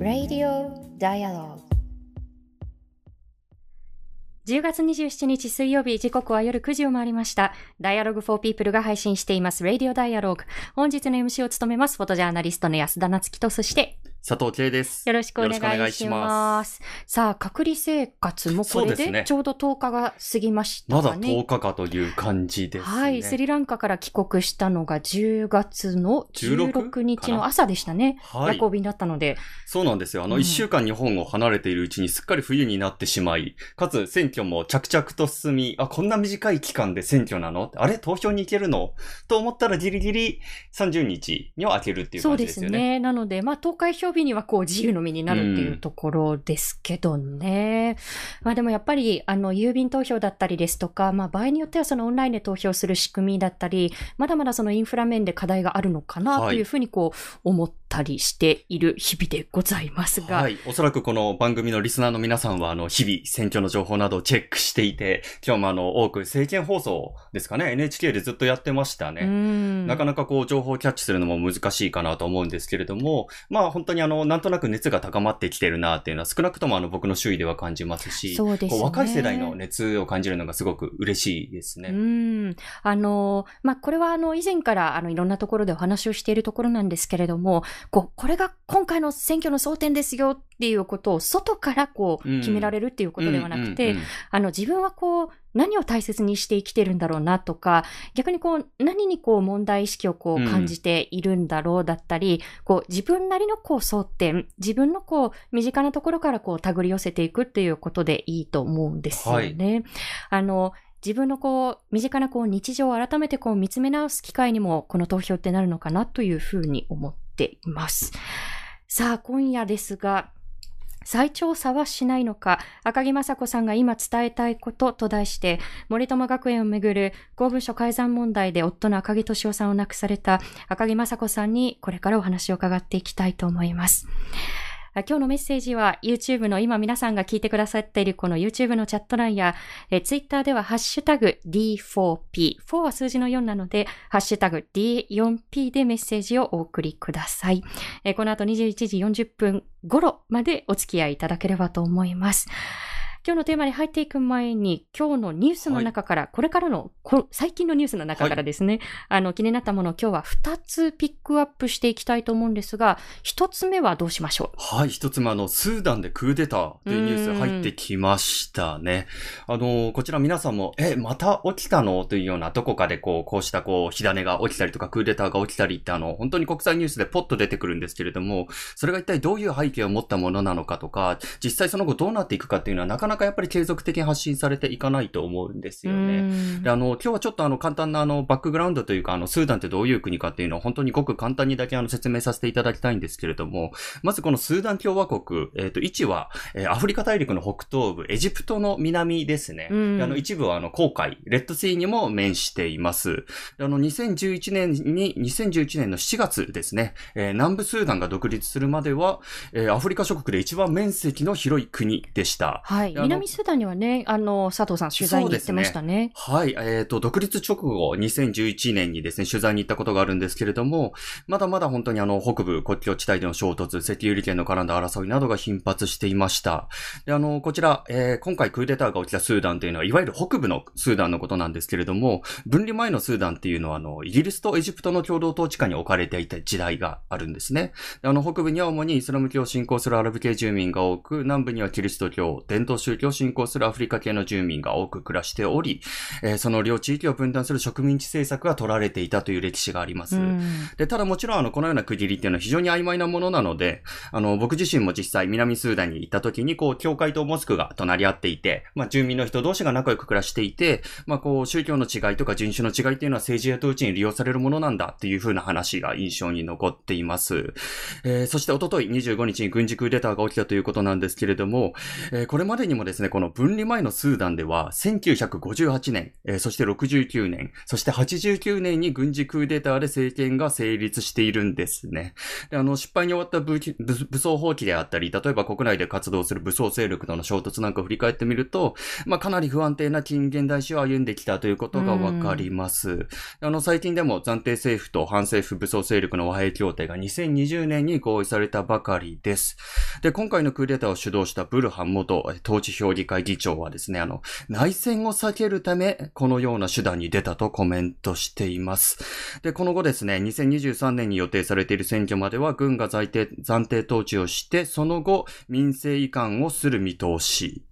Radio Dialogue 10月27日水曜日、時刻は夜9時を回りました。Dialogue for People が配信しています、Radio Dialogue。本日の MC を務めます、フォトジャーナリストの安田なつきと、そして、佐藤圭です。よろしくお願いします。ますさあ、隔離生活もこれそうですねでちょうど10日が過ぎましたまだかね。10日かという感じですね。はい、スリランカから帰国したのが10月の 16? 16日の朝でしたね。はい夜行便だったので。そうなんですよ。あの、うん一週間日本を離れているうちにすっかり冬になってしまい、かつ選挙も着々と進み、あ、こんな短い期間で選挙なの？あれ投票に行けるの？と思ったらギリギリ30日には開けるっていうそうで感じですすよね。ね。なので、まあ、投開票日にはこう自由の身になるっていうところですけどね。まあでもやっぱり、あの、郵便投票だったりですとか、まあ場合によってはそのオンラインで投票する仕組みだったり、まだまだそのインフラ面で課題があるのかなというふうにこう思ったりしている日々でございますが。はい。おそらくこの番組のリスナーの皆さんは、あの、日々選挙の情報などをチェックしていて、今日もあの、多く政見放送ですかね、NHK でずっとやってましたね。うんなかなかこう情報をキャッチするのも難しいかなと思うんですけれども、まあ本当にあの、なんとなく熱が高まってきてるなっていうのは少なくともあの僕の周囲では感じますし、そうですね若い世代の熱を感じるのがすごく嬉しいですね。うん。あの、まあ、これはあの、以前からあの、いろんなところでお話をしているところなんですけれども、こう、これが今回の選挙の争点ですよっていうことを外からこう、うん決められるっていうことではなくて、あの、自分はこう、何を大切にして生きてるんだろうなとか、逆にこう、何にこう問題意識をこううん感じているんだろうだったり、こう、自分なりのこう争点、自分のこう、身近なところからこう、手繰り寄せていくっていうことでいいと思うんですよね。あの、自分のこう、身近なこう、日常を改めてこう、見つめ直す機会にも、この投票ってなるのかなというふうに思っています。さあ、今夜ですが、再調査はしないのか、赤木雅子さんが今伝えたいことと題して、森友学園をめぐる公文書改ざん問題で夫の赤木敏夫さんを亡くされた赤木雅子さんにこれからお話を伺っていきたいと思います。今日のメッセージは YouTube の今皆さんが聞いてくださっているこの YouTube のチャット欄や、え Twitter ではハッシュタグ D4P、4は数字の4なので、ハッシュタグ D4P でメッセージをお送りください。えこの後21時40分頃までお付き合いいただければと思います。今日のテーマに入っていく前に、今日のニュースの中から、これからの、こ最近のニュースの中からですね、あの、気になったものを今日は2つピックアップしていきたいと思うんですが、1つ目はどうしましょう？はい、一つ目あの、スーダンでクーデターというニュース入ってきましたね。あの、こちら皆さんも、え、また起きたの？というような、どこかでこう、こうしたこう、火種が起きたりとか、クーデターが起きたりってあの、本当に国際ニュースでポッと出てくるんですけれども、それが一体どういう背景を持ったものなのかとか、実際その後どうなっていくかっていうのは、なかなかやっぱり継続的に発信されていかないと思うんですよね。うんで、あの、今日はちょっとあの、簡単なあの、バックグラウンドというか、あの、スーダンってどういう国かっていうのを本当にごく簡単にだけあの、説明させていただきたいんですけれども、まずこのスーダン共和国、えっ、と、位置は、えーアフリカ大陸の北東部、エジプトの南ですね。あの、一部はあの、航海、レッドシーにも面しています。であの、2011年に、2011年の7月ですね、えー南部スーダンが独立するまでは、えーアフリカ諸国で一番面積の広い国でした。はい。南スーダンにはね、あの、佐藤さん取材に行ってましたね。はい。えっ、と、独立直後、2011年にですね、取材に行ったことがあるんですけれども、まだまだ本当にあの、北部国境地帯での衝突、石油利権の絡んだ争いなどが頻発していました。で、あの、こちら、えー今回クーデターが起きたスーダンというのは、いわゆる北部のスーダンのことなんですけれども、分離前のスーダンっていうのは、あの、イギリスとエジプトの共同統治下に置かれていた時代があるんですね。であの、北部には主にイスラム教を信仰するアラブ系住民が多く、南部にはキリスト教、伝統宗宗教を信仰するアフリカ系の住民が多く暮らしており、えーその両地域を分断する植民地政策が取られていたという歴史があります。うんで、ただもちろん、あの、このような区切りっていうのは非常に曖昧なものなので、あの、僕自身も実際南スーダンに行った時に、こう、教会とモスクが隣り合っていて、まあ、住民の人同士が仲良く暮らしていて、まあ、こう、宗教の違いとか人種の違いっていうのは政治や統治に利用されるものなんだっていう風な話が印象に残っています。えーそして、おととい25日に軍事クーデターが起きたということなんですけれども、えーこれまでにもですね、この分離前のスーダンでは、1958年、えーそして69年、そして89年に軍事クーデターで政権が成立しているんですね。であの、失敗に終わった武武武装放棄であったり、例えば国内で活動する武装勢力との衝突なんかを振り返ってみると、まあ、かなり不安定な近現代史を歩んできたということがわかります。あの、最近でも暫定政府と反政府武装勢力の和平協定が2020年に合意されたばかりです。で、今回のクーデターを主導したブルハン元統治評議会議長はですね、あの、内戦を避けるため、このような手段に出たとコメントしています。で、この後ですね、2023年に予定されている選挙までは、軍が暫定統治をして、その後、民政移管をする見通し。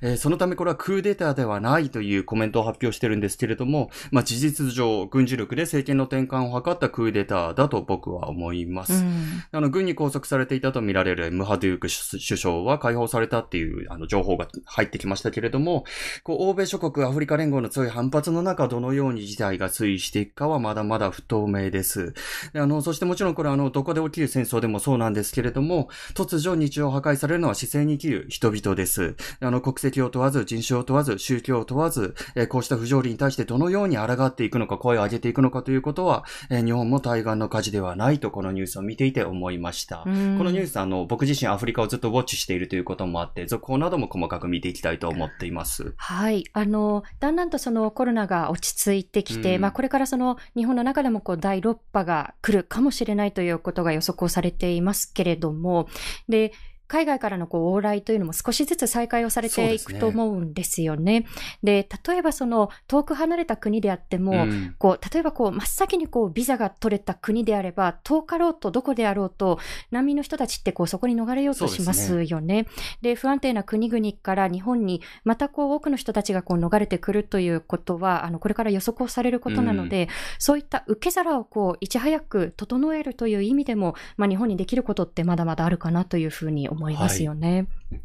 えー、そのためこれはクーデターではないというコメントを発表してるんですけれども、まあ、事実上、軍事力で政権の転換を図ったクーデターだと僕は思います。うん、あの、軍に拘束されていたとみられるムハドゥーク首相は解放されたっていうあの情報が入ってきましたけれども、こう、欧米諸国、アフリカ連合の強い反発の中、どのように事態が推移していくかはまだまだ不透明です。あの、そしてもちろんこれあの、どこで起きる戦争でもそうなんですけれども、突如日常破壊されるのは姿勢に生きる人々です。あの、国籍を問わず、人種を問わず、宗教を問わず、えこうした不条理に対してどのように抗っていくのか、声を上げていくのかということは、え日本も対岸の火事ではないと、このニュースを見ていて思いました。このニュース、あの、僕自身アフリカをずっとウォッチしているということもあって、続報なども細かく見ていきたいと思っています。はい。あの、だんだんとそのコロナが落ち着いてきて、まあこれからその日本の中でもこう第6波が来るかもしれないということが予測をされていますけれども、で、海外からのこう往来というのも少しずつ再開をされていくと思うんですよね。で、ね、例えばその遠く離れた国であっても、うん、こう、例えばこう真っ先にこうビザが取れた国であれば、遠かろうとどこであろうと、難民の人たちってこうそこに逃れようとしますよね。で、ね、不安定な国々から日本にまたこう多くの人たちがこう逃れてくるということは、あの、これから予測をされることなので、うん、そういった受け皿をこういち早く整えるという意味でも、まあ日本にできることってまだまだあるかなというふうに思いますよね。はい。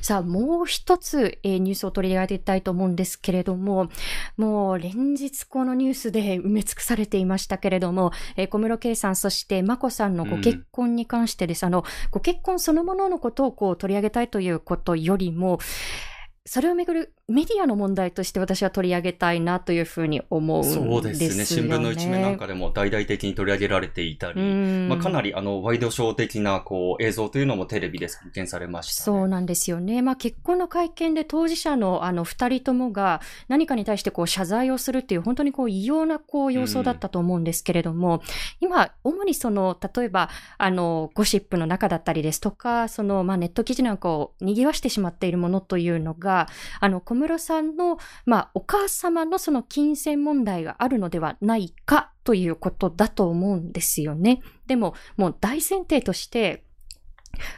さあ、もう一つ、えー、ニュースを取り上げたいと思うんですけれども、もう連日このニュースで埋め尽くされていましたけれども、えー、小室圭さん、そして眞子さんのご結婚に関してです、うん、あの、ご結婚そのもののことをこう取り上げたいということよりも、それをめぐるメディアの問題として私は取り上げたいなというふうに思うんですよね。そうですね。新聞の一面なんかでも大々的に取り上げられていたり、まあ、かなりあのワイドショー的なこう映像というのもテレビで発見されました、ね、そうなんですよね。まあ、結婚の会見で当事者のあの二人ともが何かに対してこう謝罪をするっていう本当にこう異様なこう様相だったと思うんですけれども、今、主にその、例えば、あの、ゴシップの中だったりですとか、その、まあ、ネット記事なんかを賑わしてしまっているものというのが、あの、室さんの、まあ、お母様のその金銭問題があるのではないかということだと思うんですよね。でも、もう大前提として、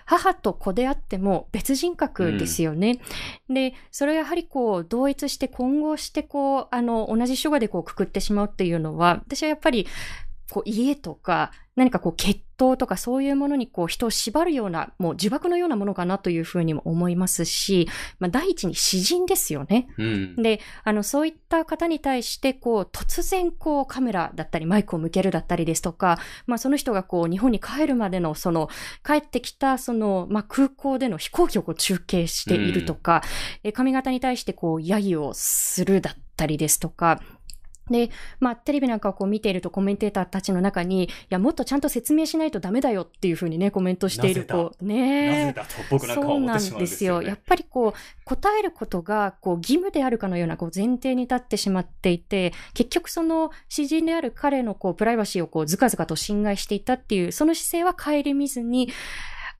母と子であっても別人格ですよね。うん、で、それをやはりこう、同一して混合してこう、あの、同じ書画でこうくくってしまうっていうのは、私はやっぱりこう家とか何かこう血統とかそういうものにこう人を縛るような、もう呪縛のようなものかなというふうにも思いますし、まあ第一に詩人ですよね。うん、で、あのそういった方に対してこう突然こうカメラだったりマイクを向けるだったりですとか、まあその人がこう日本に帰るまでのその帰ってきたそのまあ空港での飛行機をこう中継しているとか、うん、髪型に対してこう揶揄をするだったりですとか、で、まあ、テレビなんかをこう見ているとコメンテーターたちの中に、いや、もっとちゃんと説明しないとダメだよっていうふうにね、コメントしている子。ねそうなんですよ。やっぱりこう、答えることが、こう、義務であるかのような、こう、前提に立ってしまっていて、結局その、詩人である彼のこう、プライバシーをこう、ずかずかと侵害していたっていう、その姿勢は顧みずに、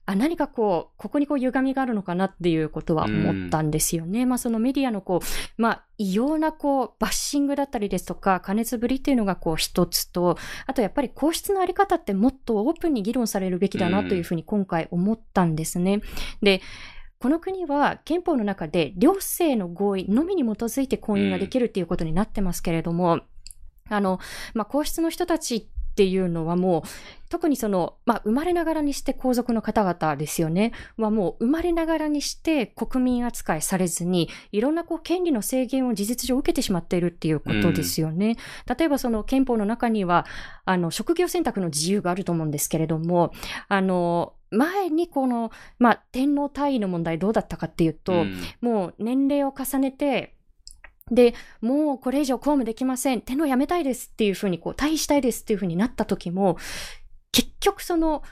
あ、何かこう、ここにこう歪みがあるのかなっていうことは思ったんですよね。まあそのメディアのこう、まあ異様なこう、バッシングだったりですとか、加熱ぶりっていうのがこう一つと、あとやっぱり皇室のあり方ってもっとオープンに議論されるべきだなというふうに今回思ったんですね。で、この国は憲法の中で両性の合意のみに基づいて婚姻ができるっていうことになってますけれども、あの、まあ、皇室の人たちっていうのはもう、特にその、まあ、生まれながらにして皇族の方々ですよね。はもう生まれながらにして国民扱いされずに、いろんなこう権利の制限を事実上受けてしまっているっていうことですよね。うん、例えばその憲法の中には、あの、職業選択の自由があると思うんですけれども、あの、前にこの、まあ、天皇退位の問題どうだったかっていうと、うん、もう年齢を重ねて、で、もうこれ以上公務できません。天皇辞めたいですっていうふうに、こう、退位したいですっていうふうになった時も、結局その、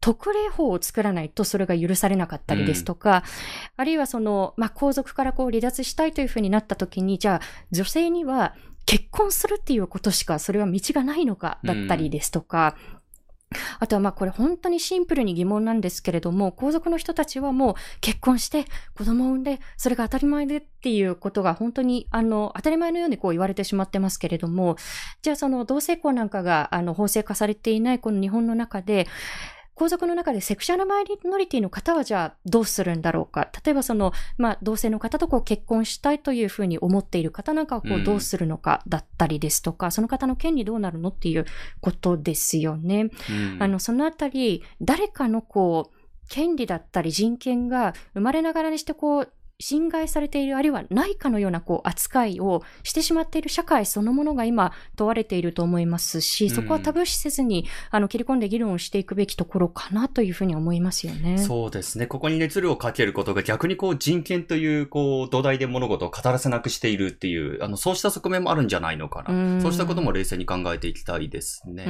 特例法を作らないとそれが許されなかったりですとか、うん、あるいはその、まあ、皇族からこう離脱したいというふうになった時に、じゃあ女性には結婚するっていうことしかそれは道がないのかだったりですとか、うん あとはまあこれ本当にシンプルに疑問なんですけれども、皇族の人たちはもう結婚して子供を産んで、それが当たり前でっていうことが本当にあの当たり前のようにこう言われてしまってますけれども、じゃあその同性婚なんかがあの法制化されていないこの日本の中で、皇族の中でセクシャルマイノリティの方はじゃあどうするんだろうか？例えばその、まあ、同性の方とこう結婚したいというふうに思っている方なんかはこうどうするのかだったりですとか、うん、その方の権利どうなるのっていうことですよね。うん、あの、そのあたり、誰かのこう、権利だったり人権が生まれながらにしてこう、侵害されている、あるいはないかのようなこう扱いをしてしまっている社会そのものが今問われていると思いますし、そこはタブー視せずに、あの、切り込んで議論をしていくべきところかなというふうに思いますよね。そうですね。ここに熱量をかけることが逆にこう人権というこう土台で物事を語らせなくしているっていう、あの、そうした側面もあるんじゃないのかな。うそうしたことも冷静に考えていきたいですね。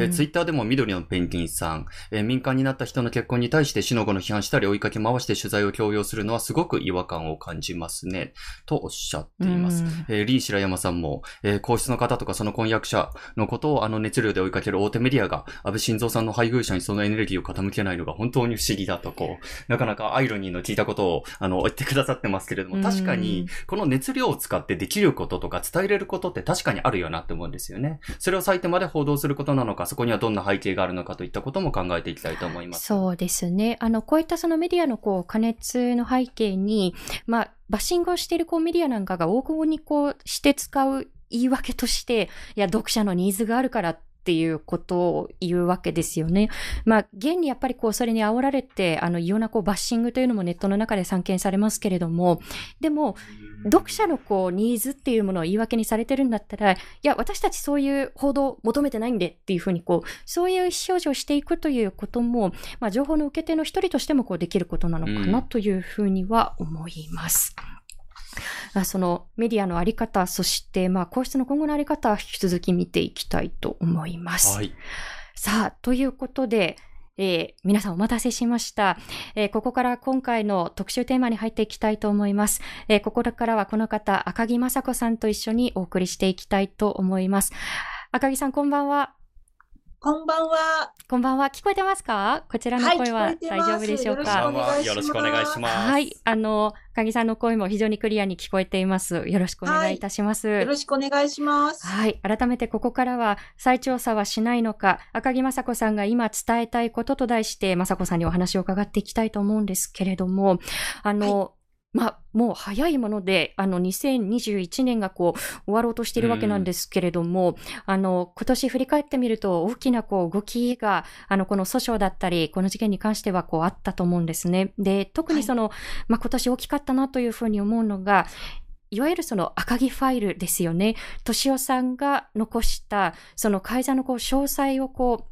えツイッターでも緑のペンギンさん、え民間になった人の結婚に対して死の後の批判したり追いかけ回して取材を強要するのはすごく違和感を感じます。ね。とおっしゃっています。えー、リー白山さんも、えー、皇室の方とかその婚約者のことをあの熱量で追いかける大手メディアが、安倍晋三さんの配偶者にそのエネルギーを傾けないのが本当に不思議だと、こう、なかなかアイロニーの聞いたことを、あの、言ってくださってますけれども、確かに、この熱量を使ってできることとか伝えれることって確かにあるよなって思うんですよね。それを割いてまで報道することなのか、そこにはどんな背景があるのかといったことも考えていきたいと思います。そうですね。あの、こういったそのメディアのこう、加熱の背景に、まあ、バッシングをしているこうメディアなんかが大久にこうして使う言い訳として、いや、読者のニーズがあるからていうことを言うわけですよね。まあ、現にやっぱりこう、それに煽られて、あの、異様なこう、バッシングというのもネットの中で散見されますけれども、でも、読者のこう、ニーズっていうものを言い訳にされてるんだったら、いや、私たちそういう報道求めてないんでっていうふうにこう、そういう意思表示をしていくということも、まあ、情報の受け手の一人としてもこう、できることなのかなというふうには思います。うんそのメディアのあり方、そしてまあ皇室の今後のあり方、引き続き見ていきたいと思います。はい、さあ、ということで、えー、皆さんお待たせしました、えー、ここから今回の特集テーマに入っていきたいと思います。えー、ここからはこの方、赤木雅子さんと一緒にお送りしていきたいと思います。赤木さん、こんばんは。こんばんは。こんばんは。聞こえてますか？こちらの声は大丈夫でしょうか、はい、よろしくお願いします。はい。あの、かぎさんの声も非常にクリアに聞こえています。よろしくお願いいたします。はい、よろしくお願いします。はい。改めてここからは、再調査はしないのか、赤木雅子さんが今伝えたいことと題して、雅子さんにお話を伺っていきたいと思うんですけれども、あの、はいまあ、もう早いもので、あの、2021年がこう、終わろうとしているわけなんですけれども、うん、あの、今年振り返ってみると、大きなこう、動きが、あの、この訴訟だったり、この事件に関してはこう、あったと思うんですね。で、特にその、はい、まあ、今年大きかったなというふうに思うのが、いわゆるその赤木ファイルですよね。敏夫さんが残した、その改ざんのこう詳細をこう、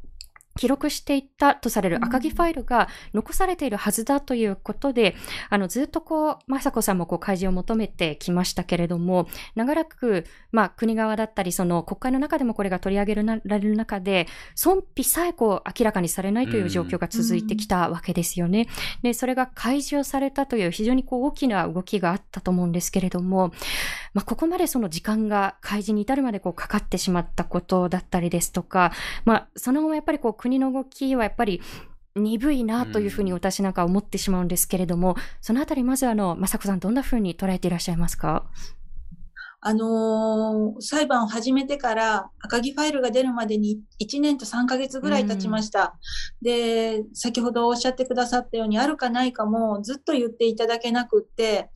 記録していったとされる赤木ファイルが残されているはずだということで、あの、ずっとこう、雅子さんもこう、開示を求めてきましたけれども、長らく、まあ、国側だったり、その、国会の中でもこれが取り上げられる中で、損否さえこう、明らかにされないという状況が続いてきたわけですよね。で、それが開示をされたという非常にこう、大きな動きがあったと思うんですけれども、まあ、ここまでその時間が開示に至るまでこう、かかってしまったことだったりですとか、まあ、その後もやっぱりこう、国の動きはやっぱり鈍いなというふうに私なんか思ってしまうんですけれども、うん、そのあたりまずあの、まさこさんどんなふうに捉えていらっしゃいますか？あのー、裁判を始めてから赤木ファイルが出るまでに1年と3ヶ月ぐらい経ちました。うん、で、先ほどおっしゃってくださったようにあるかないかもずっと言っていただけなくって、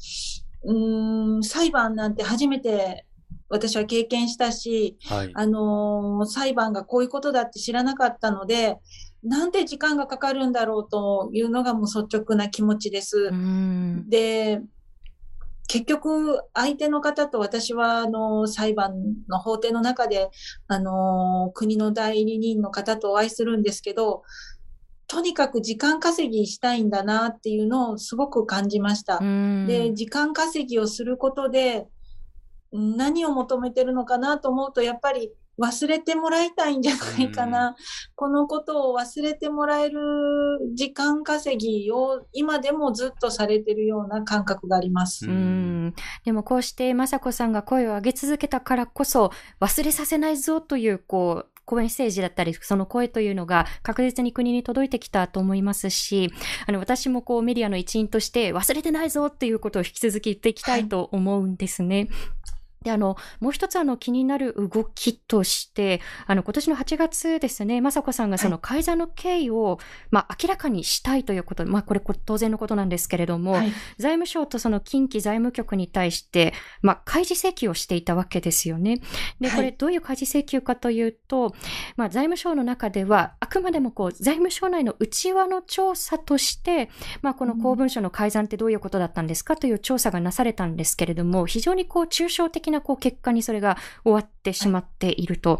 うん、裁判なんて初めて私は経験したし、はい、あのー、裁判がこういうことだって知らなかったので、なんで時間がかかるんだろうというのがもう率直な気持ちです。で、結局、相手の方と私は、あの、裁判の法廷の中で、あの、国の代理人の方とお会いするんですけど、とにかく時間稼ぎしたいんだなっていうのをすごく感じました。で、時間稼ぎをすることで、何を求めてるのかなと思うと、やっぱり忘れてもらいたいんじゃないかな。うん、このことを忘れてもらえる時間稼ぎを今でもずっとされてるような感覚があります。うん。でもこうして雅子さんが声を上げ続けたからこそ忘れさせないぞというこうメッセージだったり、その声というのが確実に国に届いてきたと思いますし、あの、私もこうメディアの一員として忘れてないぞっていうことを引き続き言っていきたいと思うんですね。はいで、あの、もう一つあの気になる動きとして、あの、今年の8月ですね、雅子さんがその改ざの経緯を、はい、まあ、明らかにしたいということ、まあ、これ当然のことなんですけれども、はい、財務省とその近畿財務局に対して、まあ、開示請求をしていたわけですよね。で、これどういう開示請求かというと、まあ、財務省の中では、あくまでもこう、財務省内の内輪の調査として、まあ、この公文書の改ざんってどういうことだったんですかという調査がなされたんですけれども、非常にこう、抽象的ななこう結果にそれが終わってしまっていると。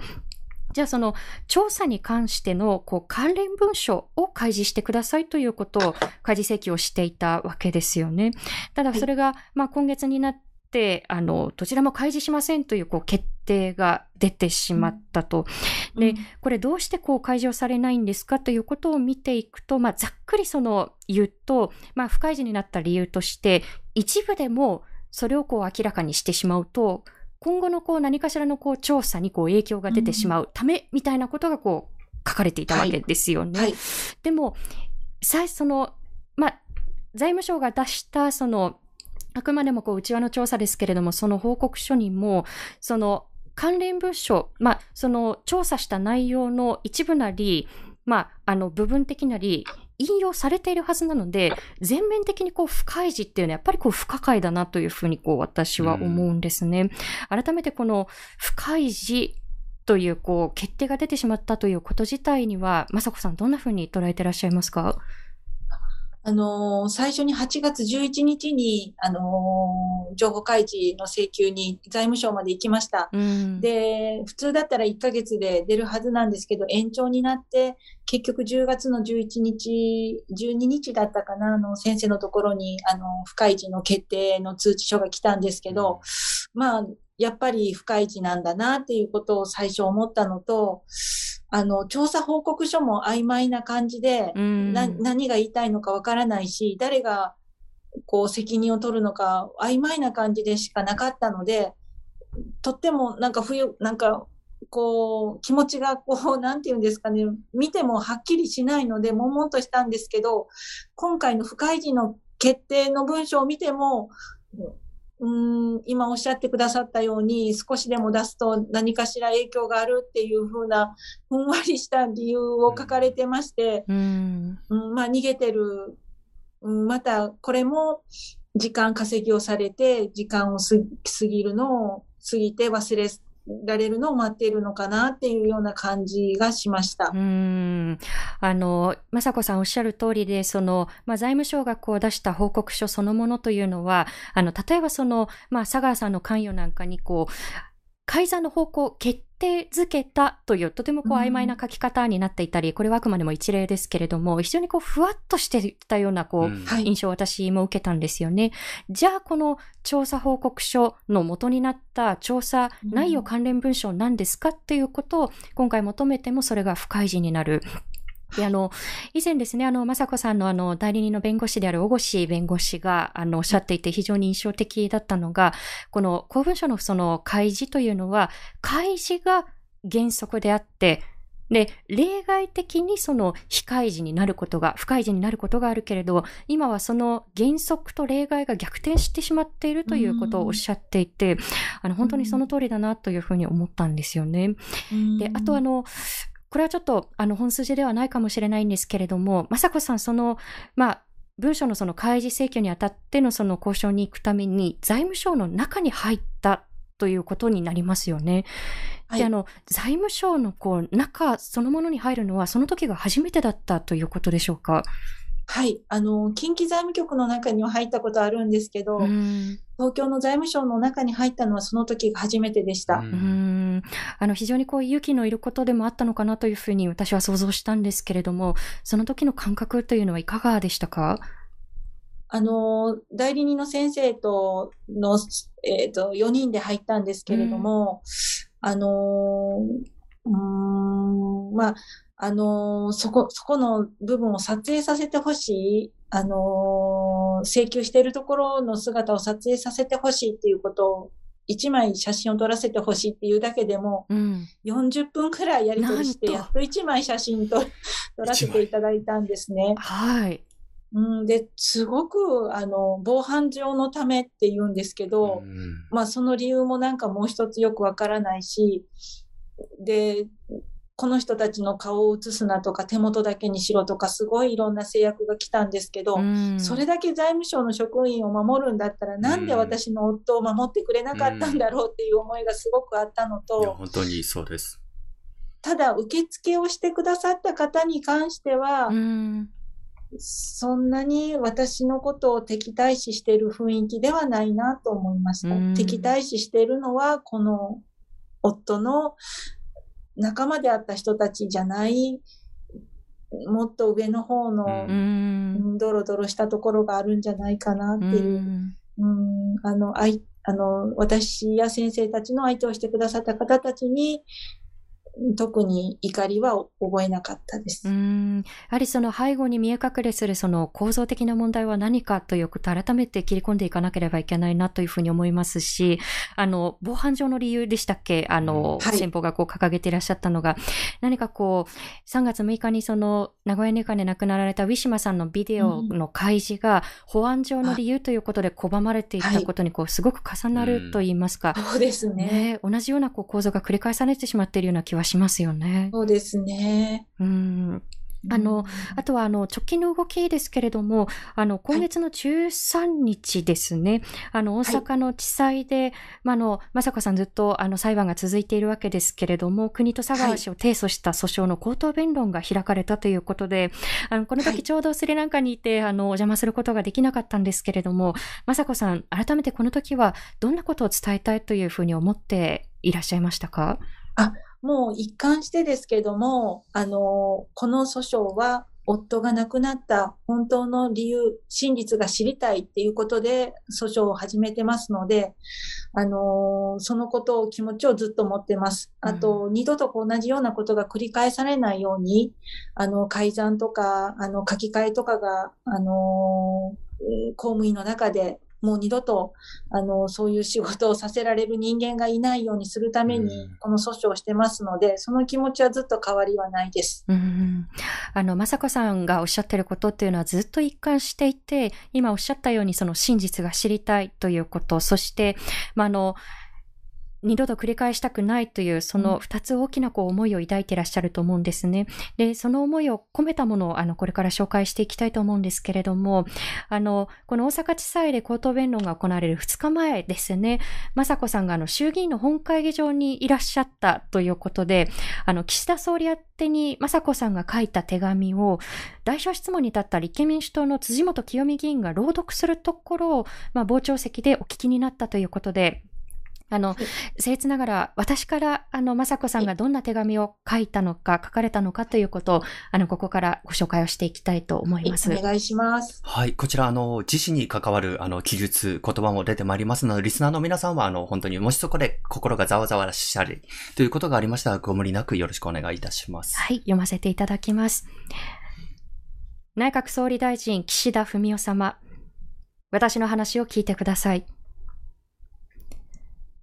じゃあその調査に関してのこう関連文書を開示してくださいということを開示請求をしていたわけですよね。ただそれが、まあ今月になって、あの、どちらも開示しませんというこう決定が出てしまったと。で、これどうしてこう開示をされないんですかということを見ていくと、まあざっくりその言うと、まあ不開示になった理由として、一部でもそれをこう明らかにしてしまうと、今後のこう何かしらのこう調査にこう影響が出てしまうためみたいなことがこう書かれていたわけですよね。はいはい、でも、最初の、まあ、財務省が出したそのあくまでもこう内輪の調査ですけれども、その報告書にも、その関連文書、まあ、その調査した内容の一部なり、まあ、あの部分的なり、引用されているはずなので、全面的にこう不開示っていうのはやっぱりこう不可解だなというふうにこう私は思うんですね。うん、改めてこの不開示というこう決定が出てしまったということ自体には、雅子さんどんなふうに捉えてらっしゃいますか？あのー、最初に8月11日に、あのー、情報開示の請求に財務省まで行きました。うん、で、普通だったら1ヶ月で出るはずなんですけど、延長になって、結局10月の11日、12日だったかな、あの、先生のところに、あの、不開示の決定の通知書が来たんですけど、まあ、やっぱり不開示なんだなっていうことを最初思ったのと、あの、調査報告書も曖昧な感じで、な何が言いたいのかわからないし、誰がこう責任を取るのか曖昧な感じでしかなかったので、とってもなんか冬、なんかこう気持ちがこう、なんて言うんですかね、見てもはっきりしないので、悶々としたんですけど、今回の不開示の決定の文章を見ても、うん今おっしゃってくださったように少しでも出すと何かしら影響があるっていうふうなふんわりした理由を書かれてまして、うん、うん、まあ逃げてる、うん、またこれも時間稼ぎをされて時間を過ぎるのを過ぎて忘れられるのを待っているのかなっていうような感じがしました。うん。あの、雅子さんおっしゃる通りで、その、まあ、財務省がこう出した報告書そのものというのは、あの、例えばその、まあ、佐川さんの関与なんかにこう、改ざんの方向決定づけたというとてもこう曖昧な書き方になっていたり、これはあくまでも一例ですけれども、非常にこうふわっとしていたようなこう、印象を私も受けたんですよね。じゃあこの調査報告書の元になった調査内容関連文書なんですかっていうことを今回求めてもそれが不開示になる。で、あの、以前ですね、あの、雅子さんのあの、代理人の弁護士である小越弁護士が、あの、おっしゃっていて非常に印象的だったのが、この公文書のその開示というのは、開示が原則であって、で、例外的にその非開示になることが、不開示になることがあるけれど、今はその原則と例外が逆転してしまっているということをおっしゃっていて、あの、本当にその通りだなというふうに思ったんですよね。で、あとあの、これはちょっと、あの、本筋ではないかもしれないんですけれども、まさこさん、その、まあ、文書のその開示請求にあたってのその交渉に行くために、財務省の中に入ったということになりますよね。はい、で、あの、財務省のこう、中そのものに入るのは、その時が初めてだったということでしょうか？はい。あの、近畿財務局の中には入ったことあるんですけど、東京の財務省の中に入ったのはその時が初めてでした。うん。あの、非常にこう、勇気のいることでもあったのかなというふうに私は想像したんですけれども、その時の感覚というのはいかがでしたか？あの、代理人の先生との、えっ、ー、と、4人で入ったんですけれども、あのうーん、まあ、あのーそこ、そこの部分を撮影させてほしい、あのー請求しているところの姿を撮影させてほしいっていうことを、一枚写真を撮らせてほしいっていうだけでも、うん。40分くらいやり取りして、やっと一枚写真と撮らせていただいたんですね。はい。うん、で、すごく、あの、防犯上のためって言うんですけど、うんまあその理由もなんかもう一つよくわからないし、で、この人たちの顔を写すなとか手元だけにしろとかすごいいろんな制約が来たんですけど、うんそれだけ財務省の職員を守るんだったらなんで私の夫を守ってくれなかったんだろうっていう思いがすごくあったのいや、と、本当にそうです。ただ受付をしてくださった方に関しては、うん。そんなに私のことを敵対視している雰囲気ではないなと思いましたうん。敵対視しているのは、この夫の仲間であった人たちじゃない、もっと上の方のうう、ん。ドロドロしたところがあるんじゃないかなってういう。ん。うん、あの、あい、あの、私や先生たちの相手をしてくださった方たちに、特に怒りは覚えなかったです。うん。やはりその背後に見え隠れするその構造的な問題は何かということを改めて切り込んでいかなければいけないなというふうに思いますし、あの、防犯上の理由でしたっけ？あの、はい。先方がこう掲げていらっしゃったのが、何かこう、3月6日にその名古屋ネカで亡くなられたウィシュマさんのビデオの開示が保安上の理由ということで拒まれていたことにこう、すごく重なると言いますか、そうですね。ね、同じようなこう構造が繰り返されてしまっているような気はしますよね。そうですね。うん。あの、あとは、あの、直近の動きですけれども、あの、今月の13日ですね、あの、大阪の地裁で、まあ、あの、まさこさんずっと、あの、裁判が続いているわけですけれども、国と佐川氏を提訴した訴訟の口頭弁論が開かれたということで、あの、このはい時ちょうどスリランカにいて、あの、お邪魔することができなかったんですけれども、まさこさん、改めてこの時は、どんなことを伝えたいというふうに思っていらっしゃいましたか？もう一貫してですけども、あの、この訴訟は、夫が亡くなった本当の理由、真実が知りたいっていうことで訴訟を始めてますので、あの、そのことを気持ちをずっと持ってます。あと、二度と同じようなことが繰り返されないように、あの、改ざんとか、あの、書き換えとかが、あの、えー公務員の中でもう二度と、あの、そういう仕事をさせられる人間がいないようにするためにうん、この訴訟をしてますので、その気持ちはずっと変わりはないです。うんあの、まさこさんがおっしゃってることっていうのはずっと一貫していて、今おっしゃったようにその真実が知りたいということ、そして、まあ、あの、二度と繰り返したくないという、その二つ大きなこう思いを抱いていらっしゃると思うんですね。で、その思いを込めたものを、あの、これから紹介していきたいと思うんですけれども、あの、この大阪地裁で口頭弁論が行われる2日前ですね、雅子さんがあの、衆議院の本会議場にいらっしゃったということで、あの、岸田総理宛てに雅子さんが書いた手紙を、代表質問に立った立憲民主党の辻元清美議員が朗読するところを、まあ、傍聴席でお聞きになったということで、あの、僭越ながら、私から、あの、雅子さんがどんな手紙を書いたのか、書かれたのかということを、あの、ここからご紹介をしていきたいと思います。お願いします。はい。こちら、あの、自身に関わる、あの、記述、言葉も出てまいりますので、リスナーの皆さんは、あの、本当に、もしそこで心がざわざわしたり、ということがありましたら、ご無理なくよろしくお願いいたします。はい、読ませていただきます。内閣総理大臣岸田文雄様、私の話を聞いてください。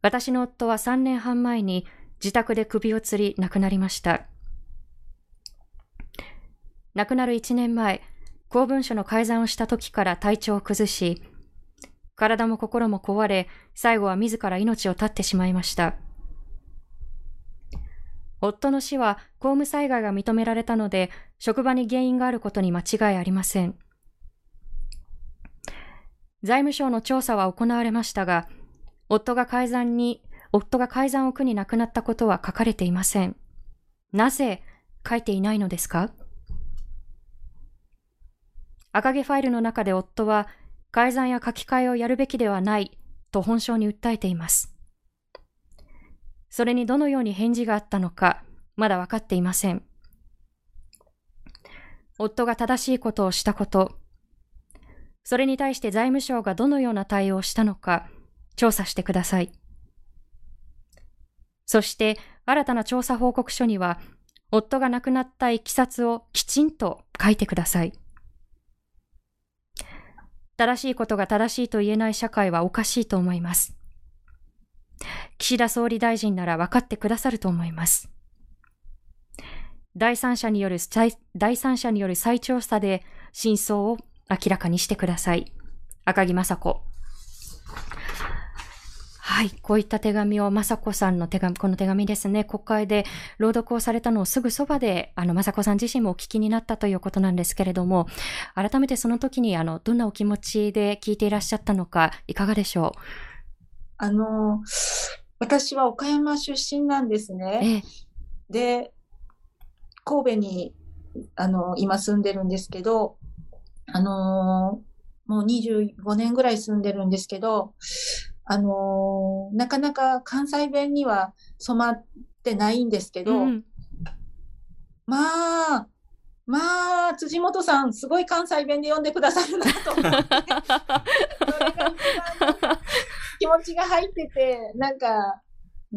私の夫は3年半前に自宅で首を吊り亡くなりました。亡くなる1年前、公文書の改ざんをした時から体調を崩し、体も心も壊れ、最後は自ら命を絶ってしまいました。夫の死は公務災害が認められたので、職場に原因があることに間違いありません。財務省の調査は行われましたが、夫が改ざんに、夫が改ざんを苦に亡くなったことは書かれていません。なぜ書いていないのですか？赤毛ファイルの中で夫は改ざんや書き換えをやるべきではないと本省に訴えています。それにどのように返事があったのか、まだ分かっていません。夫が正しいことをしたこと、それに対して財務省がどのような対応をしたのか、調査してください。そして、新たな調査報告書には、夫が亡くなったいきさつをきちんと書いてください。正しいことが正しいと言えない社会はおかしいと思います。岸田総理大臣なら分かってくださると思います。第三者による第三者による再調査で真相を明らかにしてください。赤木雅子。はい。こういった手紙を、雅子さんの手紙、この手紙ですね、国会で朗読をされたのをすぐそばで、あの、雅子さん自身もお聞きになったということなんですけれども、改めてその時に、あの、どんなお気持ちで聞いていらっしゃったのか、いかがでしょう？あの、私は岡山出身なんですね。ええ、で、神戸に、あの、今住んでるんですけど、あのもう25年ぐらい住んでるんですけど、あのー、なかなか関西弁には染まってないんですけど、うん、まあ、まあ、辻元さん、すごい関西弁で読んでくださるなと 気持ちが入ってて、なんか、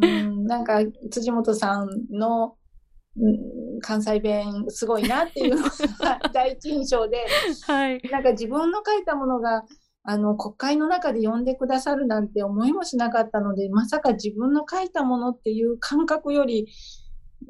うん、なんか、辻元さんの、うん、関西弁すごいなっていうのが第一印象で、はい、なんか自分の書いたものがあの、国会の中で呼んでくださるなんて思いもしなかったので、まさか自分の書いたものっていう感覚より、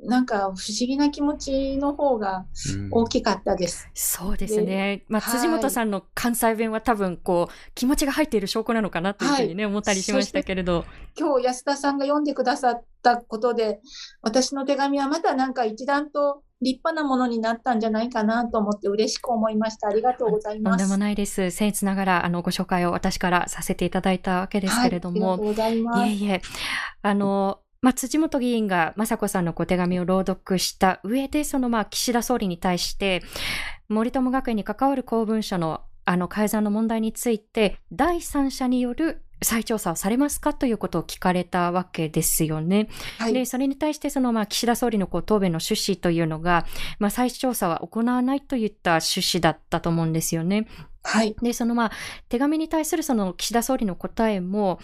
なんか不思議な気持ちの方が大きかったです。うん、そうですね。まあ、辻元さんの関西弁は多分こう、気持ちが入っている証拠なのかなというふうにね、はい、思ったりしましたけれど。今日安田さんが読んでくださったことで、私の手紙はまたなんか一段と立派なものになったんじゃないかなと思って嬉しく思いました。ありがとうございます。とんでもないです。僭越ながら、あの、ご紹介を私からさせていただいたわけですけれども。はい、ありがとうございます。いえいえ。あの、まあ、辻元議員が雅子さんのご手紙を朗読した上で、そのまあ岸田総理に対して、森友学園に関わる公文書のあの改ざんの問題について、第三者による再調査をされますか？ということを聞かれたわけですよね。はい、で、それに対してそのまあ岸田総理のこう答弁の趣旨というのが、まあ再調査は行わないといった趣旨だったと思うんですよね。はい。で、そのまあ手紙に対するその岸田総理の答えも、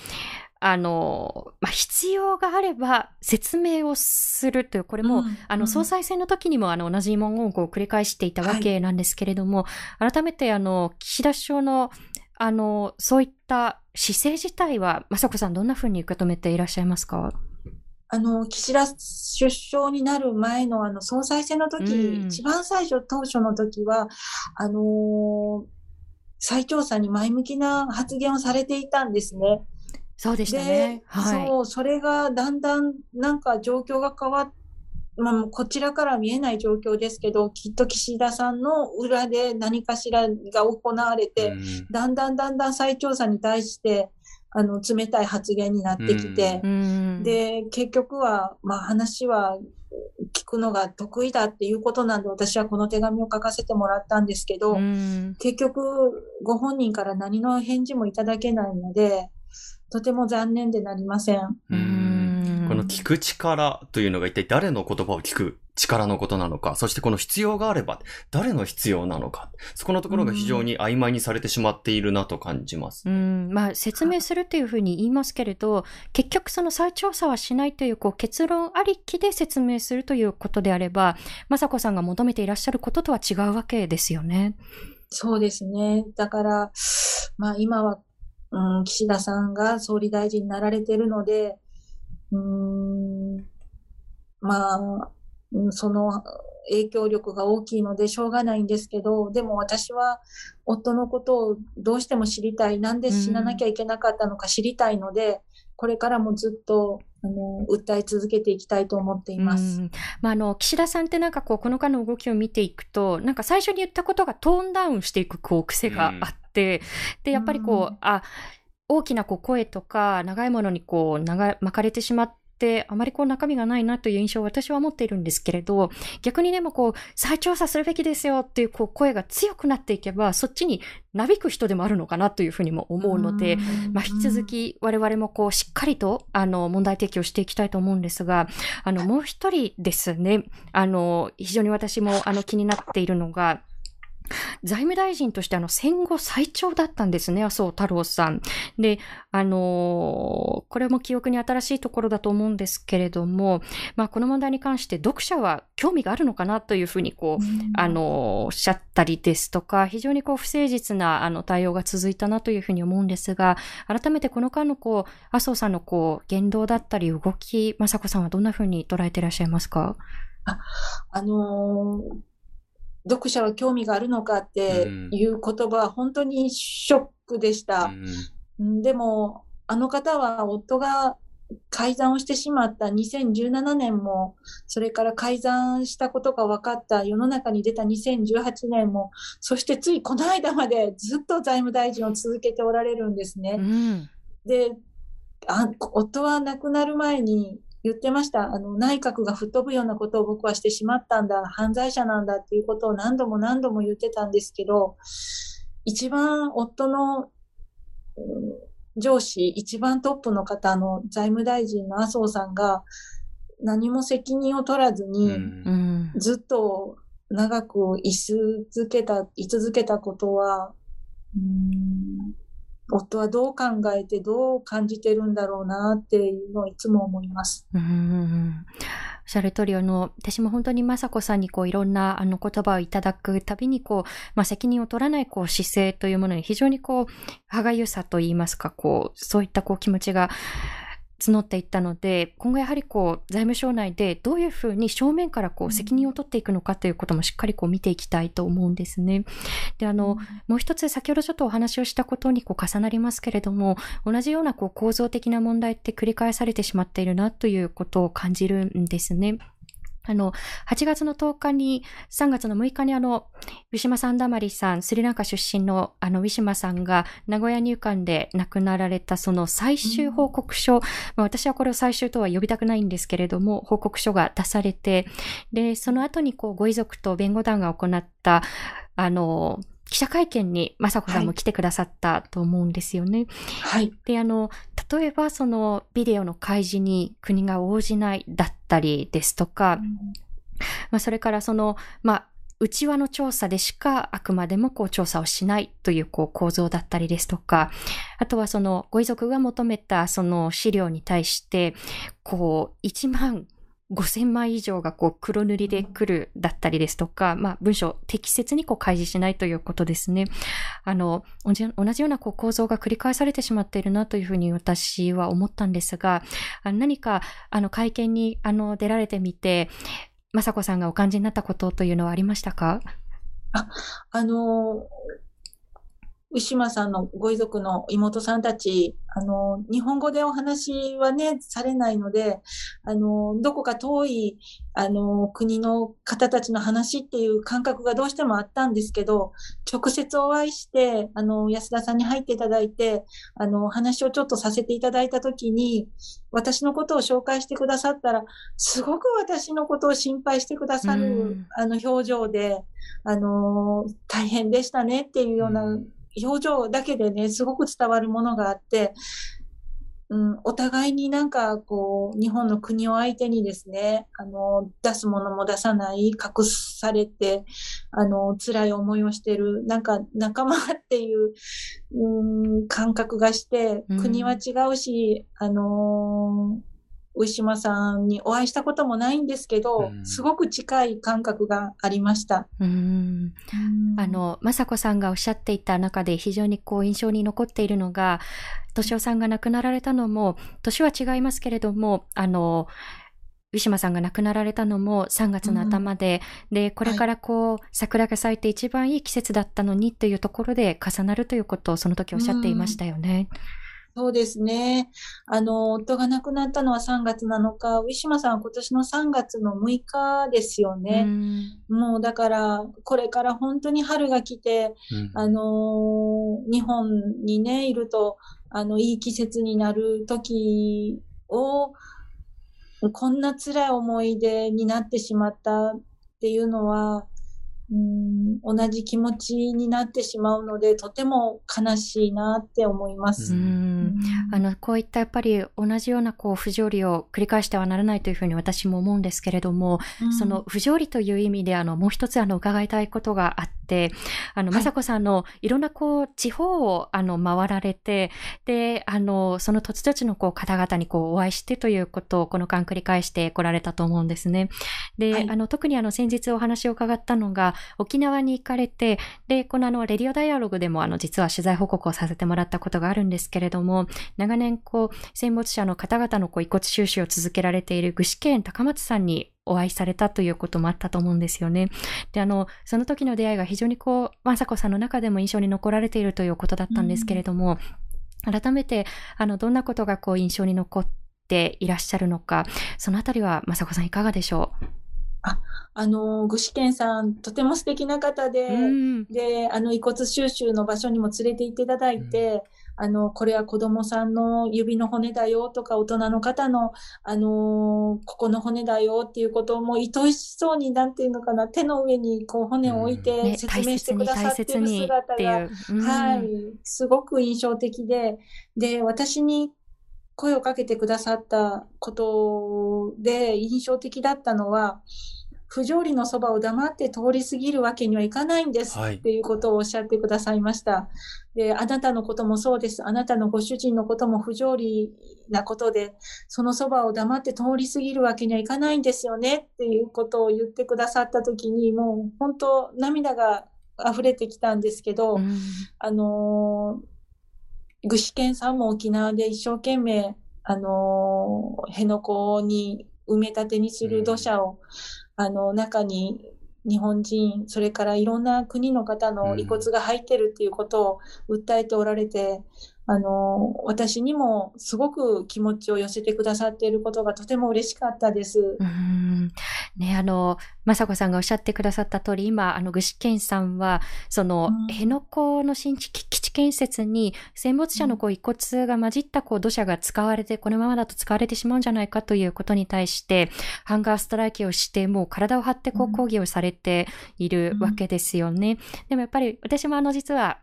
あの、まあ、必要があれば説明をするという、これも、うん、あの、総裁選の時にもあの、同じ文言を繰り返していたわけなんですけれども、はい、改めてあの、岸田首相のあの、そういった姿勢自体は、雅子さんどんなふうに受け止めていらっしゃいますか？あの、岸田首相になる前のあの、総裁選の時、うん、一番最初、当初の時は、あのー、再調査に前向きな発言をされていたんですね。そうでしたね。はい、そう、それがだんだんなんか状況が変わっまあ、こちらから見えない状況ですけど、きっと岸田さんの裏で何かしらが行われて、うん、だんだんだんだん再調査に対して、あの、冷たい発言になってきて、うん、で、結局は、まあ話は聞くのが得意だっていうことなんで、私はこの手紙を書かせてもらったんですけど、うん、結局、ご本人から何の返事もいただけないので、とても残念でなりません。この聞く力というのが一体誰の言葉を聞く力のことなのか、そしてこの必要があれば誰の必要なのか、そこのところが非常に曖昧にされてしまっているなと感じます。うん、まあ説明するというふうに言いますけれど、結局その再調査はしないというこう結論ありきで説明するということであれば、雅子さんが求めていらっしゃることとは違うわけですよね。そうですね。だから、まあ今は、うん、岸田さんが総理大臣になられてるので、うん、まあ、その影響力が大きいのでしょうがないんですけど、でも私は夫のことをどうしても知りたい。なんで死ななきゃいけなかったのか知りたいので、これからもずっとあの、訴え続けていきたいと思っています。まあ、あの、岸田さんってなんかこう、この間の動きを見ていくと、なんか最初に言ったことがトーンダウンしていく、こう、癖があって、で、やっぱりこう、あ、大きなこう声とか長いものにこう長巻かれてしまって、あまりこう中身がないなという印象を私は持っているんですけれど、逆にでもこう、再調査するべきですよっていうこう声が強くなっていけば、そっちになびく人でもあるのかなというふうにも思うので、まあ、引き続き我々もこう、しっかりと、あの、問題提起をしていきたいと思うんですが、あの、もう一人ですね、あの、非常に私もあの気になっているのが、財務大臣としてあの戦後最長だったんですね、麻生太郎さん。で、あのー、これも記憶に新しいところだと思うんですけれども、まあこの問題に関して読者は興味があるのかなというふうにこう、あのー、おっしゃったりですとか、非常にこう不誠実なあの対応が続いたなというふうに思うんですが、改めてこの間のこう、麻生さんのこう、言動だったり動き、雅子さんはどんなふうに捉えていらっしゃいますか？あ、あのー読者は興味があるのかっていう言葉は本当にショックでした。うん、でも、あの方は夫が改ざんをしてしまった。2017年も、それから改ざんしたことが分かった。世の中に出た2018年も、そしてついこの間までずっと財務大臣を続けておられるんですね。うん、であ、夫は亡くなる前に言ってました。あの、内閣が吹っ飛ぶようなことを僕はしてしまったんだ、犯罪者なんだっていうことを何度も何度も言ってたんですけど、一番夫の、うん、上司、一番トップの方の財務大臣の麻生さんが何も責任を取らずに、ずっと長く居続けた、居続けたことは、うん夫はどう考えてどう感じてるんだろうなっていうのをいつも思います。うんおっしゃる通り、あの、私も本当に雅子さんにこういろんなあの言葉をいただくたびにこう、まあ責任を取らないこう姿勢というものに非常にこう、歯がゆさといいますか、こう、そういったこう気持ちが募っていったので、今後やはりこう、財務省内でどういうふうに正面からこう、責任を取っていくのかということもしっかりこう見ていきたいと思うんですね。で、あの、もう一つ先ほどちょっとお話をしたことにこう重なりますけれども、同じようなこう構造的な問題って繰り返されてしまっているなということを感じるんですね。あの、8月の10日に、3月の6日にあの、ウィシュマ・サンダマリさん、スリランカ出身のあの、ウィシュマさんが名古屋入管で亡くなられたその最終報告書、うん、まあ、私はこれを最終とは呼びたくないんですけれども、報告書が出されて、で、その後にこう、ご遺族と弁護団が行った、あの、記者会見に雅子さんも来てくださったと思うんですよね。はい。で、あの、例えばそのビデオの開示に国が応じないだったりですとか、うん、まあ、それからその、まあ、内輪の調査でしかあくまでもこう調査をしないというこう構造だったりですとか、あとはそのご遺族が求めたその資料に対して、こう1万5000枚以上がこう黒塗りで来るだったりですとか、まあ文章適切にこう開示しないということですね。あの、同じようなこう構造が繰り返されてしまっているなというふうに私は思ったんですが、何かあの会見にあの出られてみて、雅子さんがお感じになったことというのはありましたか？あ、あの牛間さんのご遺族の妹さんたち、あの、日本語でお話はね、されないので、あの、どこか遠い、あの、国の方たちの話っていう感覚がどうしてもあったんですけど、直接お会いして、あの、安田さんに入っていただいて、あの、話をちょっとさせていただいたときに、私のことを紹介してくださったら、すごく私のことを心配してくださる、あの、表情で、あの、大変でしたねっていうような、表情だけでね、すごく伝わるものがあって、うん、お互いになんかこう、日本の国を相手にですね、あの、出すものも出さない、隠されて、あの、辛い思いをしてる、なんか仲間っていう、うん、感覚がして、国は違うし、うん、あのー上島さんにお会いしたこともないんですけど、うん、すごく近い感覚がありました。うん。あの、雅子さんがおっしゃっていた中で非常にこう印象に残っているのが、敏夫さんが亡くなられたのも、年は違いますけれども、あの、ウィシュマさんが亡くなられたのも3月の頭で、うん、で、これからこう、はい、桜が咲いて一番いい季節だったのにというところで重なるということをその時おっしゃっていましたよね。うんそうですね。あの、夫が亡くなったのは3月7日、ウィシュマさんは今年の3月の6日ですよね。うもうだから、これから本当に春が来て、うん、あの、日本にね、いると、あの、いい季節になる時を、こんな辛い思い出になってしまったっていうのは、うん同じ気持ちになってしまうので、とても悲しいなって思います。うん。あの、こういったやっぱり同じようなこう不条理を繰り返してはならないというふうに私も思うんですけれども、うん、その不条理という意味であの、もう一つあの、伺いたいことがあって、あの、まさこさんのいろんなこう、地方をあの、回られて、で、あの、その土地土地のこう、方々にこう、お会いしてということをこの間繰り返して来られたと思うんですね。で、はい、あの、特にあの、先日お話を伺ったのが、沖縄に行かれて、で、このあの、レディオダイアログでもあの、実は取材報告をさせてもらったことがあるんですけれども、長年こう、戦没者の方々のこう、遺骨収集を続けられている具志堅高松さんにお会いされたということもあったと思うんですよね。で、あの、その時の出会いが非常にこう、まさこさんの中でも印象に残られているということだったんですけれども、うん、改めて、あの、どんなことがこう、印象に残っていらっしゃるのか、そのあたりは、まさこさんいかがでしょう？あ、あの、具志堅さん、とても素敵な方で、うん、で、あの、遺骨収集の場所にも連れて行っていただいて、うん、あの、これは子供さんの指の骨だよとか、大人の方の、あのここの骨だよっていうことをもう愛しそうに、なんていうのかな、手の上にこう骨を置いて説明してくださっている姿が、うん、はい、すごく印象的で、で、私に声をかけてくださったことで印象的だったのは、不条理のそばを黙って通り過ぎるわけにはいかないんです、っていうことをおっしゃってくださいました。で、あなたのこともそうです。あなたのご主人のことも不条理なことで、そのそばを黙って通り過ぎるわけにはいかないんですよねっていうことを言ってくださったときに、もう本当涙が溢れてきたんですけど、うん、あのー具志堅さんも沖縄で一生懸命、あの、辺野古に埋め立てにする土砂を、うん、あの、中に日本人、それからいろんな国の方の遺骨が入ってるっていうことを訴えておられて、あの、私にもすごく気持ちを寄せてくださっていることがとても嬉しかったです。うん。ね、あの、まさこさんがおっしゃってくださった通り、今、あの、具志堅さんは、その、辺野古の新基地建設に、戦没者のこう遺骨が混じったこう土砂が使われて、このままだと使われてしまうんじゃないかということに対して、ハンガーストライキをして、もう体を張ってこう抗議をされているわけですよね。でもやっぱり、私もあの、実は、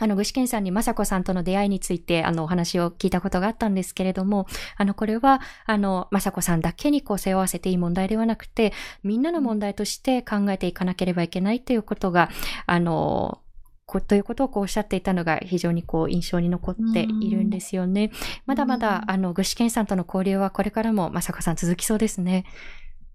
あの、具志堅さんに雅子さんとの出会いについて、あの、お話を聞いたことがあったんですけれども、あの、これは、あの、雅子さんだけにこう、背負わせていい問題ではなくて、みんなの問題として考えていかなければいけないということが、あの、ということをこうおっしゃっていたのが非常にこう印象に残っているんですよね。まだまだ、あの、具志堅さんとの交流はこれからも雅子さん続きそうですね。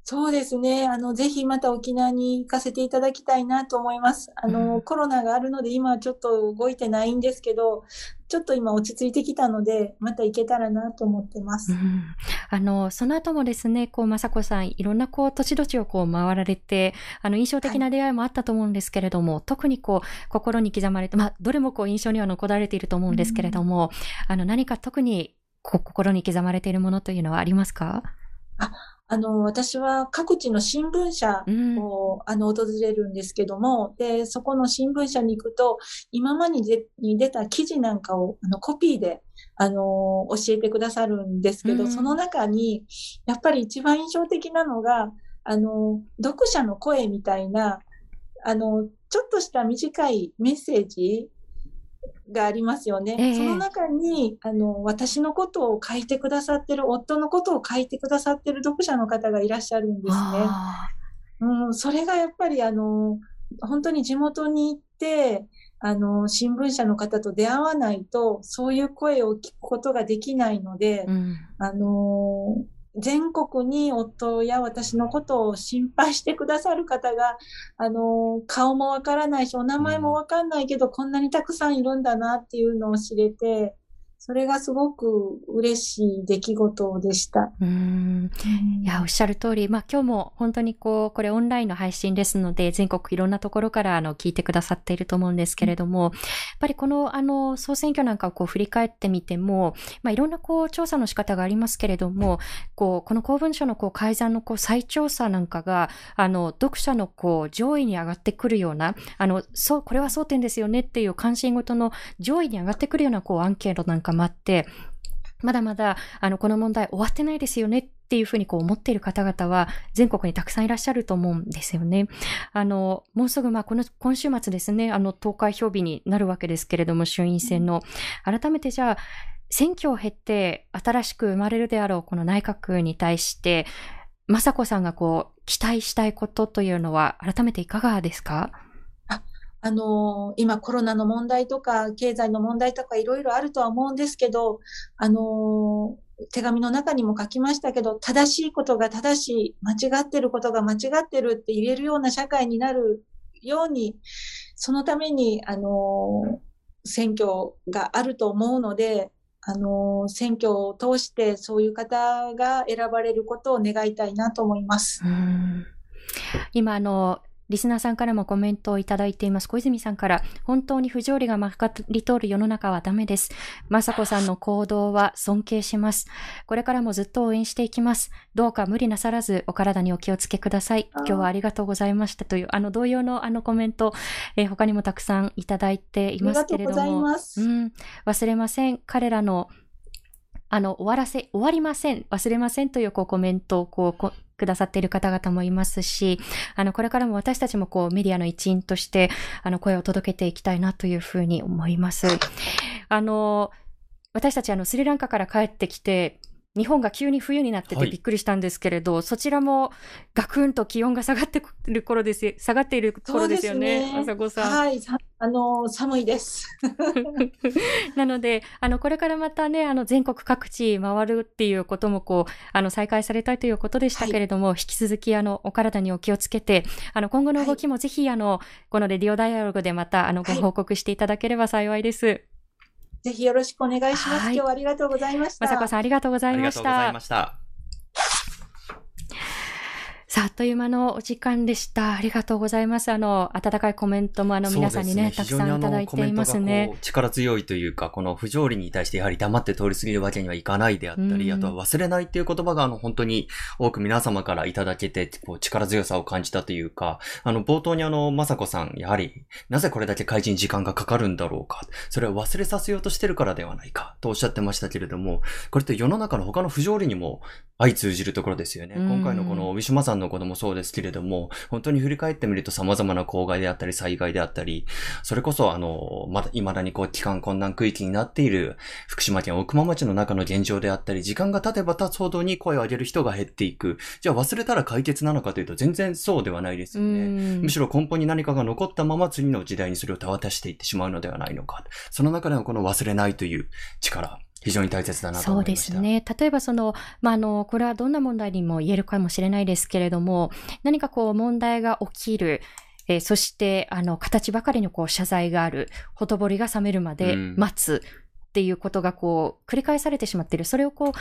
そうですね。あの、ぜひまた沖縄に行かせていただきたいなと思います。あの、うん、コロナがあるので今はちょっと動いてないんですけど、ちょっと今落ち着いてきたので、また行けたらなと思ってます。うん、あの、その後もですね、こう、雅子さん、いろんなこう、土地土地をこう回られて、あの、印象的な出会いもあったと思うんですけれども、はい、特にこう、心に刻まれて、まあ、どれもこう、印象には残られていると思うんですけれども、うん、あの、何か特にこう心に刻まれているものというのはありますか？ああの、私は各地の新聞社を、うん、あの、訪れるんですけども、で、そこの新聞社に行くと、今までに出た記事なんかを、あの、コピーで、あの、教えてくださるんですけど、うん、その中に、やっぱり一番印象的なのが、あの、読者の声みたいな、あの、ちょっとした短いメッセージがありますよね。えー、その中に、あの、私のことを書いてくださってる、夫のことを書いてくださってる読者の方がいらっしゃるんですね。うん、それがやっぱり、あの、本当に地元に行って、あの、新聞社の方と出会わないと、そういう声を聞くことができないので、うん、あの、全国に夫や私のことを心配してくださる方が、あの、顔もわからないし、お名前もわかんないけど、こんなにたくさんいるんだなっていうのを知れて、それがすごく嬉しい出来事でした。うん。いや、おっしゃる通り、まあ今日も本当にこう、これオンラインの配信ですので、全国いろんなところからあの聞いてくださっていると思うんですけれども、やっぱりこのあの総選挙なんかをこう振り返ってみても、まあいろんなこう調査の仕方がありますけれども、こう、この公文書のこう改ざんのこう再調査なんかが、あの、読者のこう上位に上がってくるような、あの、そう、これは争点ですよねっていう関心ごとの上位に上がってくるようなこうアンケートなんかもあって、まだまだ、あの、この問題終わってないですよねっていうふうにこう思っている方々は全国にたくさんいらっしゃると思うんですよね。あの、もうすぐまあこの今週末ですね、あの投開票日になるわけですけれども、衆院選の。改めてじゃあ、選挙を経って新しく生まれるであろうこの内閣に対して、雅子さんがこう期待したいことというのは改めていかがですか？あの、今コロナの問題とか、経済の問題とかいろいろあるとは思うんですけど、あの、手紙の中にも書きましたけど、正しいことが正しい、間違ってることが間違ってるって言えるような社会になるように、そのために、あの、選挙があると思うので、あの、選挙を通してそういう方が選ばれることを願いたいなと思います。今、あの、リスナーさんからもコメントをいただいています。小泉さんから、本当に不条理がまかり通る世の中はダメです。まさこさんの行動は尊敬します。これからもずっと応援していきます。どうか無理なさらずお体にお気をつけください。今日はありがとうございましたという、あの同様のあのコメント、えー、他にもたくさんいただいていますけれども。うん、忘れません。彼らのあの、終わらせ、終わりません、忘れませんというこうコメントをこう、くださっている方々もいますし、あの、これからも私たちもこうメディアの一員として、あの、声を届けていきたいなというふうに思います。あの、私たちあの、スリランカから帰ってきて、日本が急に冬になっててびっくりしたんですけれど、はい、そちらもガクンと気温が下がっている頃です、下がっている頃ですよね、あさこさん。はい、あの、寒いです。なので、あの、これからまたね、あの、全国各地回るっていうことも、こう、あの、再開されたいということでしたけれども、はい、引き続き、あの、お体にお気をつけて、あの、今後の動きもぜひ、あの、このレディオダイアログでまた、あの、ご報告していただければ幸いです。ぜひよろしくお願いします。はい、今日はありがとうございました。まさこさんありがとうございました。ありがとうございました。さあ、あっという間のお時間でした。ありがとうございます。あの、温かいコメントもあの皆さんにね、ねたくさんいただいていますね。力強いというか、この不条理に対してやはり黙って通り過ぎるわけにはいかないであったり、あとは忘れないっていう言葉があの本当に多く皆様からいただけて、こう力強さを感じたというか、あの冒頭にあの、まさこさん、やはり、なぜこれだけ開示に時間がかかるんだろうか。それは忘れさせようとしてるからではないか、とおっしゃってましたけれども、これって世の中の他の不条理にも相通じるところですよね。今回のこのウィシュマさんのこともそうですけれども、本当に振り返ってみると様々な公害であったり災害であったり、それこそあの、まだ未だにこう期間困難区域になっている福島県奥間町の中の現状であったり、時間が経てば経つほどに声を上げる人が減っていく。じゃあ忘れたら解決なのかというと全然そうではないですよね。むしろ根本に何かが残ったまま次の時代にそれを手渡していってしまうのではないのか。その中でのこの忘れないという力。非常に大切だなと思いました。そうですね。例えばその、まあ、あの、これはどんな問題にも言えるかもしれないですけれども、何かこう問題が起きる、えー、そして、あの、形ばかりのこう謝罪がある、ほとぼりが冷めるまで待つっていうことがこう、繰り返されてしまっている。それをこう、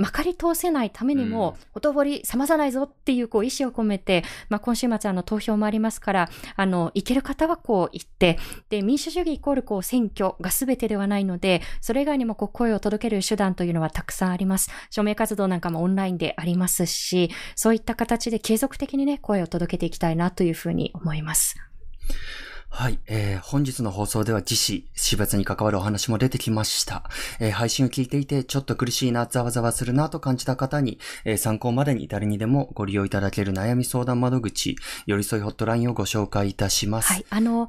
まかり通せないためにも、ほとぼり冷まさないぞっていう、こう、意思を込めて、まあ、今週末、あの、投票もありますから、あの、行ける方はこう、行って、で、民主主義イコール、こう、選挙が全てではないので、それ以外にも、こう、声を届ける手段というのはたくさんあります。署名活動なんかもオンラインでありますし、そういった形で継続的にね、声を届けていきたいなというふうに思います。はい、えー、本日の放送では自死、死別に関わるお話も出てきました。えー、配信を聞いていてちょっと苦しいな、ざわざわするなと感じた方に、えー、参考までに誰にでもご利用いただける悩み相談窓口、寄り添いホットラインをご紹介いたします。はい、あの、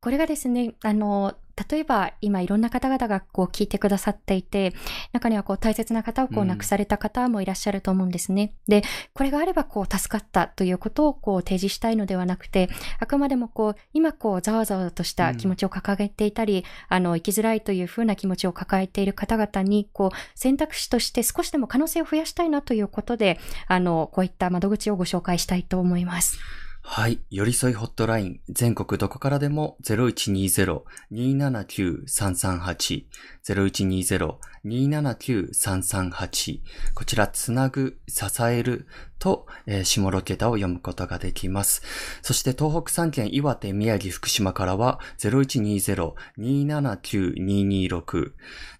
これがですね、あの、例えば今いろんな方々がこう聞いてくださっていて、中にはこう大切な方をこう亡くされた方もいらっしゃると思うんですね。うん、で、これがあればこう助かったということをこう提示したいのではなくて、あくまでもこう今こうざわざわとした気持ちを掲げていたり、うん、あの生きづらいというふうな気持ちを抱えている方々にこう選択肢として少しでも可能性を増やしたいなということで、あのこういった窓口をご紹介したいと思います。はい。寄り添いホットライン、全国どこからでも0120-279-338、0120-279-338、こちら、つなぐ、支えると、えー、下6桁を読むことができます。そして、東北3県、岩手、宮城、福島からは、0120-279-226、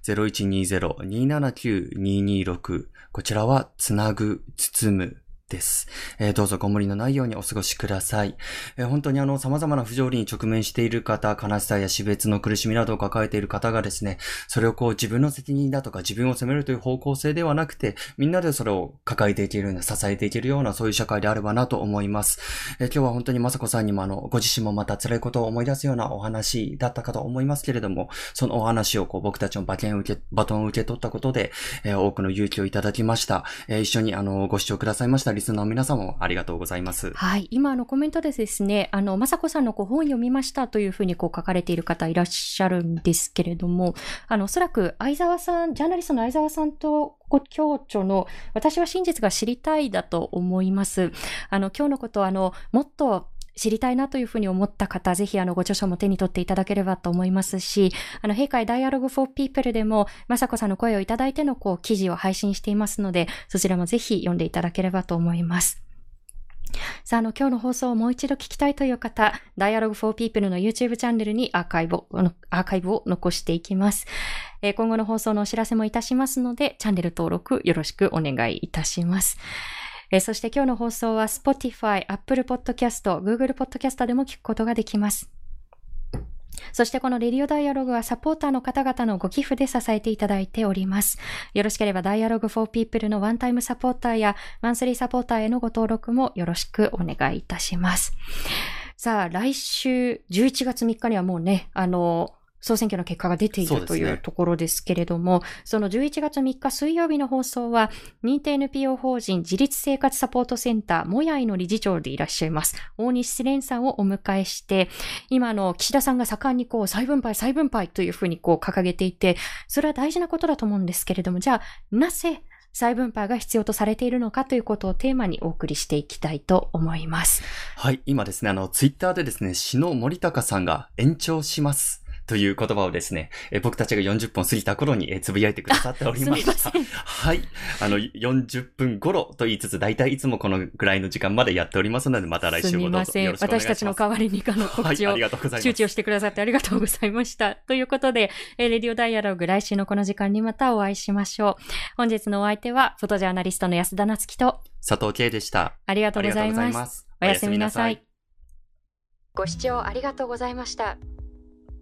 0120-279-226、こちらは、つなぐ、包む、です。えー、どうぞご無理のないようにお過ごしください。えー、本当にあの、様々な不条理に直面している方、悲しさや死別の苦しみなどを抱えている方がですね、それをこう自分の責任だとか自分を責めるという方向性ではなくて、みんなでそれを抱えていけるような、支えていけるような、そういう社会であればなと思います。えー、今日は本当にまさこさんにもあの、ご自身もまた辛いことを思い出すようなお話だったかと思いますけれども、そのお話をこう僕たちの馬券を受け、バトンを受け取ったことで、え、多くの勇気をいただきました。え、一緒にあの、ご視聴くださいましたスナーの皆さんもありがとうございます。はい。今、あの、コメントでですね、あの、まさこさんのこう本読みましたというふうにこう書かれている方いらっしゃるんですけれども、あの、おそらく相沢さん、ジャーナリストの相沢さんとご共著の、私は真実が知りたいだと思います。あの、今日のことは、あの、もっと知りたいなというふうに思った方、ぜひあのご著書も手に取っていただければと思いますし、あの、閉会ダイアログフォーピープルでも、まさこさんの声をいただいてのこう記事を配信していますので、そちらもぜひ読んでいただければと思います。さあ、あの、今日の放送をもう一度聞きたいという方、Dialogue for People の YouTube チャンネルにアーカイブを、アーカイブを残していきます。えー、今後の放送のお知らせもいたしますので、チャンネル登録よろしくお願いいたします。えー、そして今日の放送は Spotify、Apple Podcast、Google Podcast でも聞くことができます。そしてこのレディオダイアログはサポーターの方々のご寄付で支えていただいております。よろしければダイアログフォーピープルのワンタイムサポーターやマンスリーサポーターへのご登録もよろしくお願いいたします。さあ、来週11月3日にはもうね、あの、総選挙の結果が出ているというところですけれども、そ、の11月3日水曜日の放送は、認定 NPO 法人自立生活サポートセンター、もやいの理事長でいらっしゃいます、大西蓮さんをお迎えして、今の岸田さんが盛んにこう、再分配、再分配というふうにこう掲げていて、それは大事なことだと思うんですけれども、じゃあ、なぜ再分配が必要とされているのかということをテーマにお送りしていきたいと思います。はい、今ですね、あの、ツイッターでですね、篠森高さんが延長しますという言葉をですね、え僕たちが40分過ぎた頃に、えつぶやいてくださっておりました。はい。あの、40分頃と言いつつ、大体いつもこのぐらいの時間までやっておりますので、また来週もどうぞよろしくお願いします。私たちの代わりにあの告知を、はい、周知をしてくださってありがとうございました。ということで、えレディオダイアログ来週のこの時間にまたお会いしましょう。本日のお相手は、フォトジャーナリストの安田なつきと、佐藤慶でした。ありがとうございます。おやすみなさい。ご視聴ありがとうございました。